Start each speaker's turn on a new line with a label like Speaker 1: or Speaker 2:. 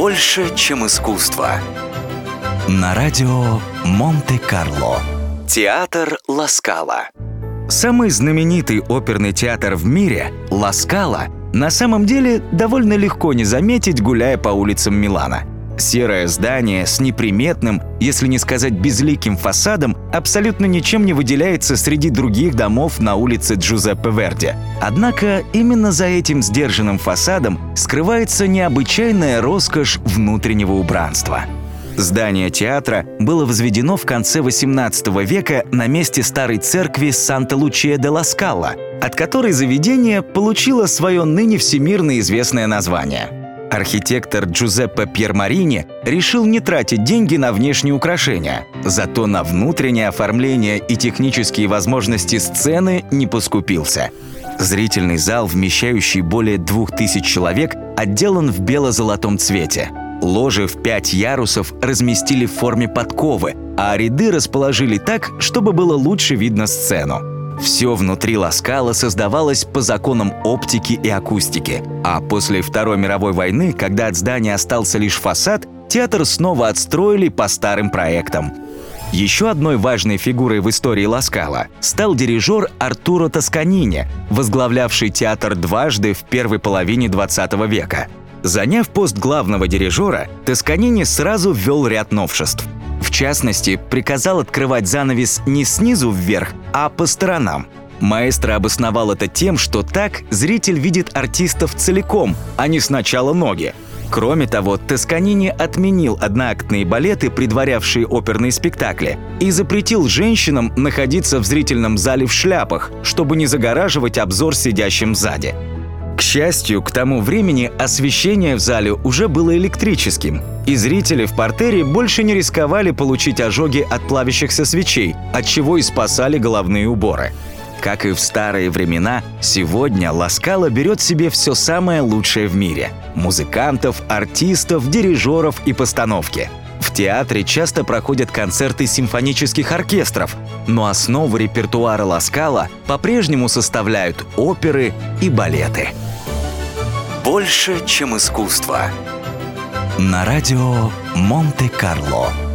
Speaker 1: Больше, чем искусство. На радио Монте-Карло. Театр Ласкала.
Speaker 2: Самый знаменитый оперный театр в мире – Ласкала – на самом деле довольно легко не заметить, гуляя по улицам Милана. Серое здание с неприметным, если не сказать безликим фасадом, абсолютно ничем не выделяется среди других домов на улице Джузеппе Верди. Однако именно за этим сдержанным фасадом скрывается необычайная роскошь внутреннего убранства. Здание театра было возведено в конце XVIII века на месте старой церкви Санта-Лучия де Ласкала, от которой заведение получило свое ныне всемирно известное название – Архитектор Джузеппе Пьермарини решил не тратить деньги на внешние украшения, зато на внутреннее оформление и технические возможности сцены не поскупился. Зрительный зал, вмещающий более двух тысяч человек, отделан в бело-золотом цвете. Ложи в пять ярусов разместили в форме подковы, а ряды расположили так, чтобы было лучше видно сцену. Все внутри Ласкала создавалось по законам оптики и акустики. А после Второй мировой войны, когда от здания остался лишь фасад, театр снова отстроили по старым проектам. Еще одной важной фигурой в истории Ласкала стал дирижер Артуро Тосканини, возглавлявший театр дважды в первой половине 20 века. Заняв пост главного дирижера, Тосканини сразу ввел ряд новшеств – в частности, приказал открывать занавес не снизу вверх, а по сторонам. Маэстро обосновал это тем, что так зритель видит артистов целиком, а не сначала ноги. Кроме того, Тосканини отменил одноактные балеты, предварявшие оперные спектакли, и запретил женщинам находиться в зрительном зале в шляпах, чтобы не загораживать обзор сидящим сзади. К счастью, к тому времени освещение в зале уже было электрическим, и зрители в портере больше не рисковали получить ожоги от плавящихся свечей, от чего и спасали головные уборы. Как и в старые времена, сегодня Ласкала берет себе все самое лучшее в мире – музыкантов, артистов, дирижеров и постановки. В театре часто проходят концерты симфонических оркестров, но основу репертуара Ласкала по-прежнему составляют оперы и балеты
Speaker 1: больше, чем искусство. На радио Монте-Карло.